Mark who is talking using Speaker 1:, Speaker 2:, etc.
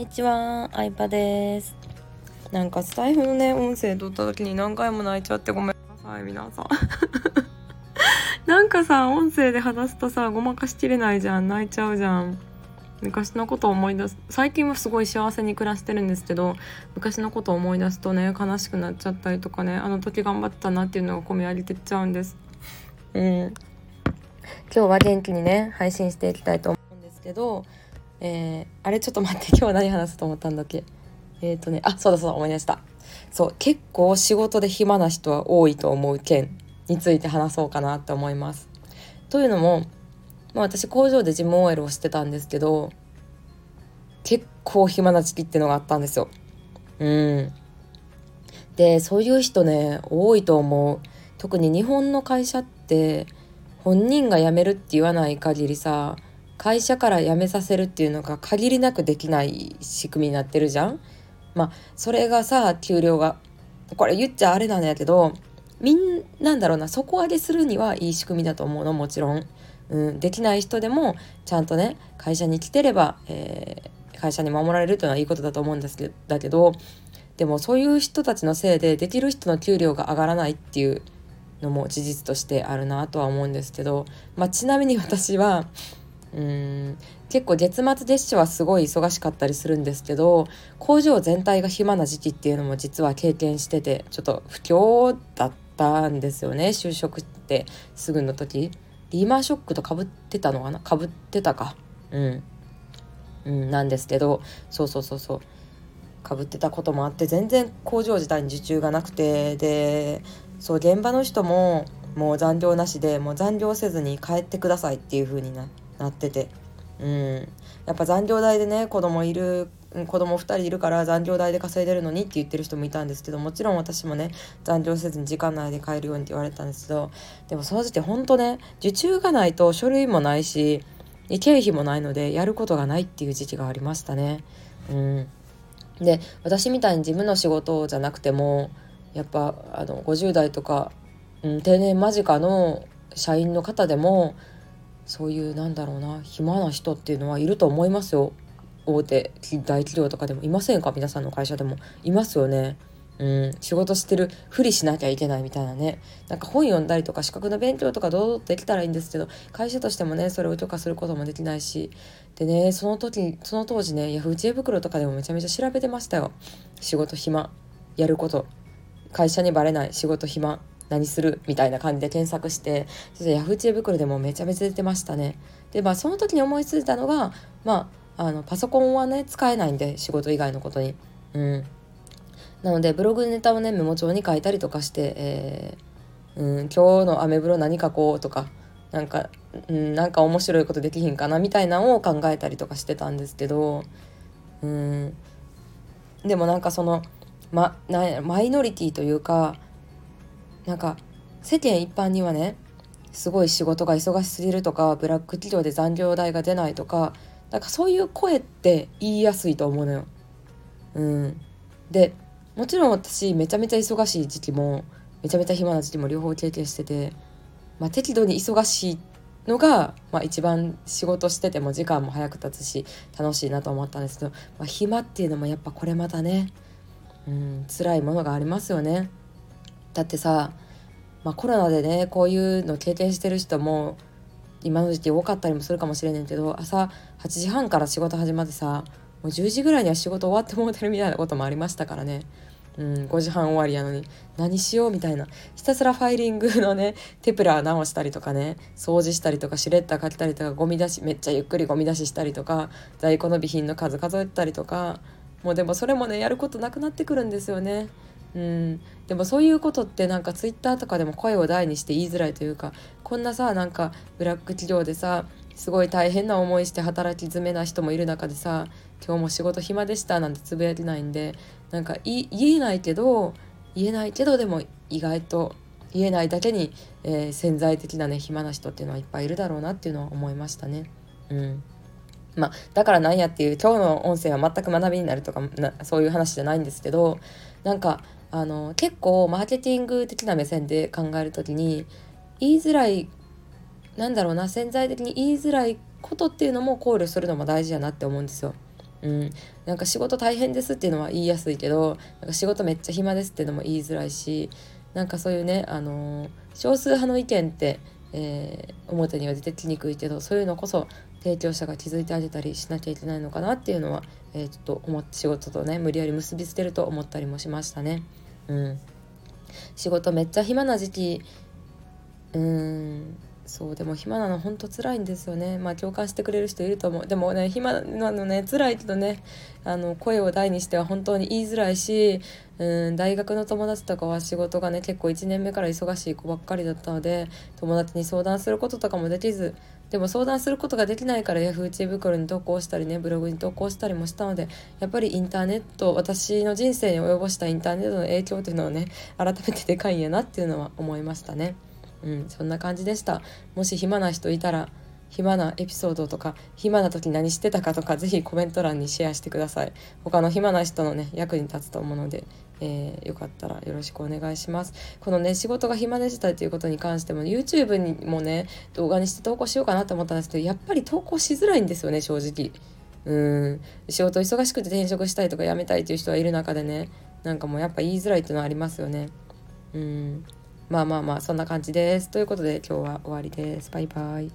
Speaker 1: にちは、あいぱです。なんかスタイフのね、音声撮った時に何回も泣いちゃってごめんなさい、皆さん。なんかさ、音声で話すとさ、ごまかしきれないじゃん、泣いちゃうじゃん。昔のことを思い出す最近はすごい幸せに暮らしてるんですけど昔のことを思い出すとね悲しくなっちゃったりとかねあの時頑張ったなっていうのが込み上げてっちゃうんですうん今日は元気にね配信していきたいと思うんですけどえー、あれちょっと待って今日は何話すと思ったんだっけ？えっ、ー、とねあそうだそうだ思い出した。そう結構仕事で暇な人は多いと思う件について話そうかなって思います。というのも、まあ、私工場で事務 OL をしてたんですけど結構暇な時期っていうのがあったんですよ。うん。でそういう人ね多いと思う。特に日本の会社って本人が辞めるって言わない限りさ会社から辞めさせるっていうのが限りなくできない仕組みになってるじゃん。まあそれがさ給料がこれ言っちゃあれなんやけどみんなんだろうな底上げするにはいい仕組みだと思うのもちろん。うん、できない人でもちゃんとね会社に来てれば、えー、会社に守られるというのはいいことだと思うんですけだけどでもそういう人たちのせいでできる人の給料が上がらないっていうのも事実としてあるなとは思うんですけど、まあ、ちなみに私はうん。結構月末月初はすごい忙しかったりするんですけど工場全体が暇な時期っていうのも実は経験しててちょっと不況だったんですよね就職ってすぐの時。リーマンショックとかぶってたのかな？かぶってたか。うん、うん、なんですけどそうそうそうそう。かぶってたこともあって全然工場自体に受注がなくてでそう現場の人ももう残業なしでもう残業せずに帰ってくださいっていう風にななってて。うん。やっぱ残業代でね子供いる子供2人いるから残業代で稼いでるのにって言ってる人もいたんですけどもちろん私もね残業せずに時間内で帰るようにって言われたんですけどでもその時点ほんとね受注がないと書類もないし経費もないのでやることがないっていう時期がありましたね。うん、で私みたいに事務の仕事じゃなくてもやっぱあの50代とか、うん、定年間近の社員の方でもそういうなんだろうな暇な人っていうのはいると思いますよ。大手大企業とかでもいませんか？皆さんの会社でも。いますよね。うん。仕事してるふりしなきゃいけないみたいなね。なんか本読んだりとか資格の勉強とか堂々とできたらいいんですけど会社としてもねそれを許可することもできないし。でねその時その当時ねヤフー知恵袋とかでもめちゃめちゃ調べてましたよ。仕事暇やること。会社にバレない仕事暇。何する？みたいな感じで検索してそしてヤフー知恵袋でもめちゃめちゃ出てましたね。でまあその時に思いついたのがまああのパソコンはね使えないんで仕事以外のことに。うん。なのでブログネタをねメモ帳に書いたりとかして、えー、うん、今日のアメブロ何書こうとかなんか、うん、なんか面白いことできひんかなみたいなのを考えたりとかしてたんですけどうん。でもなんかその、ま、なマイノリティというかなんか世間一般にはねすごい仕事が忙しすぎるとかブラック企業で残業代が出ないとかなんかそういう声って言いやすいと思うのよ。うん、でもちろん私めちゃめちゃ忙しい時期もめちゃめちゃ暇な時期も両方経験してて、まあ、適度に忙しいのが、まあ、一番仕事してても時間も早く経つし楽しいなと思ったんですけど、まあ、暇っていうのもやっぱこれまたね、うん、辛いものがありますよね。だってさ、まあ、コロナでねこういうの経験してる人も今の時期多かったりもするかもしれないけど朝8時半から仕事始まってさもう10時ぐらいには仕事終わってもうてるみたいなこともありましたからね。うん、5時半終わりやのに何しようみたいなひたすらファイリングのね テプラ直したりとかね掃除したりとかシュレッダーかけたりとかゴミ出しめっちゃゆっくりゴミ出ししたりとか在庫の備品の数数えたりとかもうでもそれもねやることなくなってくるんですよね。うん、でもそういうことってなんかツイッターとかでも声を大にして言いづらいというかこんなさなんかブラック企業でさすごい大変な思いして働き詰めな人もいる中でさ今日も仕事暇でしたなんてつぶやけないんでなんか言えないけど言えないけどでも意外と言えないだけに、えー、潜在的なね暇な人っていうのはいっぱいいるだろうなっていうのは思いましたね。うんまあ、だからなんやっていう今日の音声は全く学びになるとかそういう話じゃないんですけどなんかあの結構マーケティング的な目線で考える時に言いづらいなんだろうな潜在的に言いづらいことっていうのも考慮するのも大事やなって思うんですよ。うん、なんか仕事大変ですっていうのは言いやすいけどなんか仕事めっちゃ暇ですっていうのも言いづらいしなんかそういうね、あのー、少数派の意見って、えー、表には出てきにくいけどそういうのこそ提供者が気づいてあげたりしなきゃいけないのかなっていうのは、えー、ちょっと思仕事とね無理やり結びつけると思ったりもしましたね。うん、仕事めっちゃ暇な時期うん。そうでも暇なのほんと辛いんですよね。まあ共感してくれる人いると思う。でもね暇なのね辛いけどねあの声を大にしては本当に言いづらいしうん大学の友達とかは仕事がね結構1年目から忙しい子ばっかりだったので友達に相談することとかもできずでも相談することができないから Yahoo! 知恵袋に投稿したりねブログに投稿したりもしたのでやっぱりインターネット私の人生に及ぼしたインターネットの影響というのはね改めてでかいんやなっていうのは思いましたね。うん、そんな感じでしたもし暇な人いたら暇なエピソードとか暇な時何してたかとかぜひコメント欄にシェアしてください他の暇な人のね役に立つと思うので、えー、よかったらよろしくお願いします。このね仕事が暇でしたということに関しても YouTube にもね動画にして投稿しようかなと思ったんですけどやっぱり投稿しづらいんですよね正直。うん。仕事忙しくて転職したいとか辞めたいという人はいる中でねなんかもうやっぱ言いづらいっていうのはありますよね。うん。まあまあまあそんな感じです。ということで今日は終わりです。バイバイ。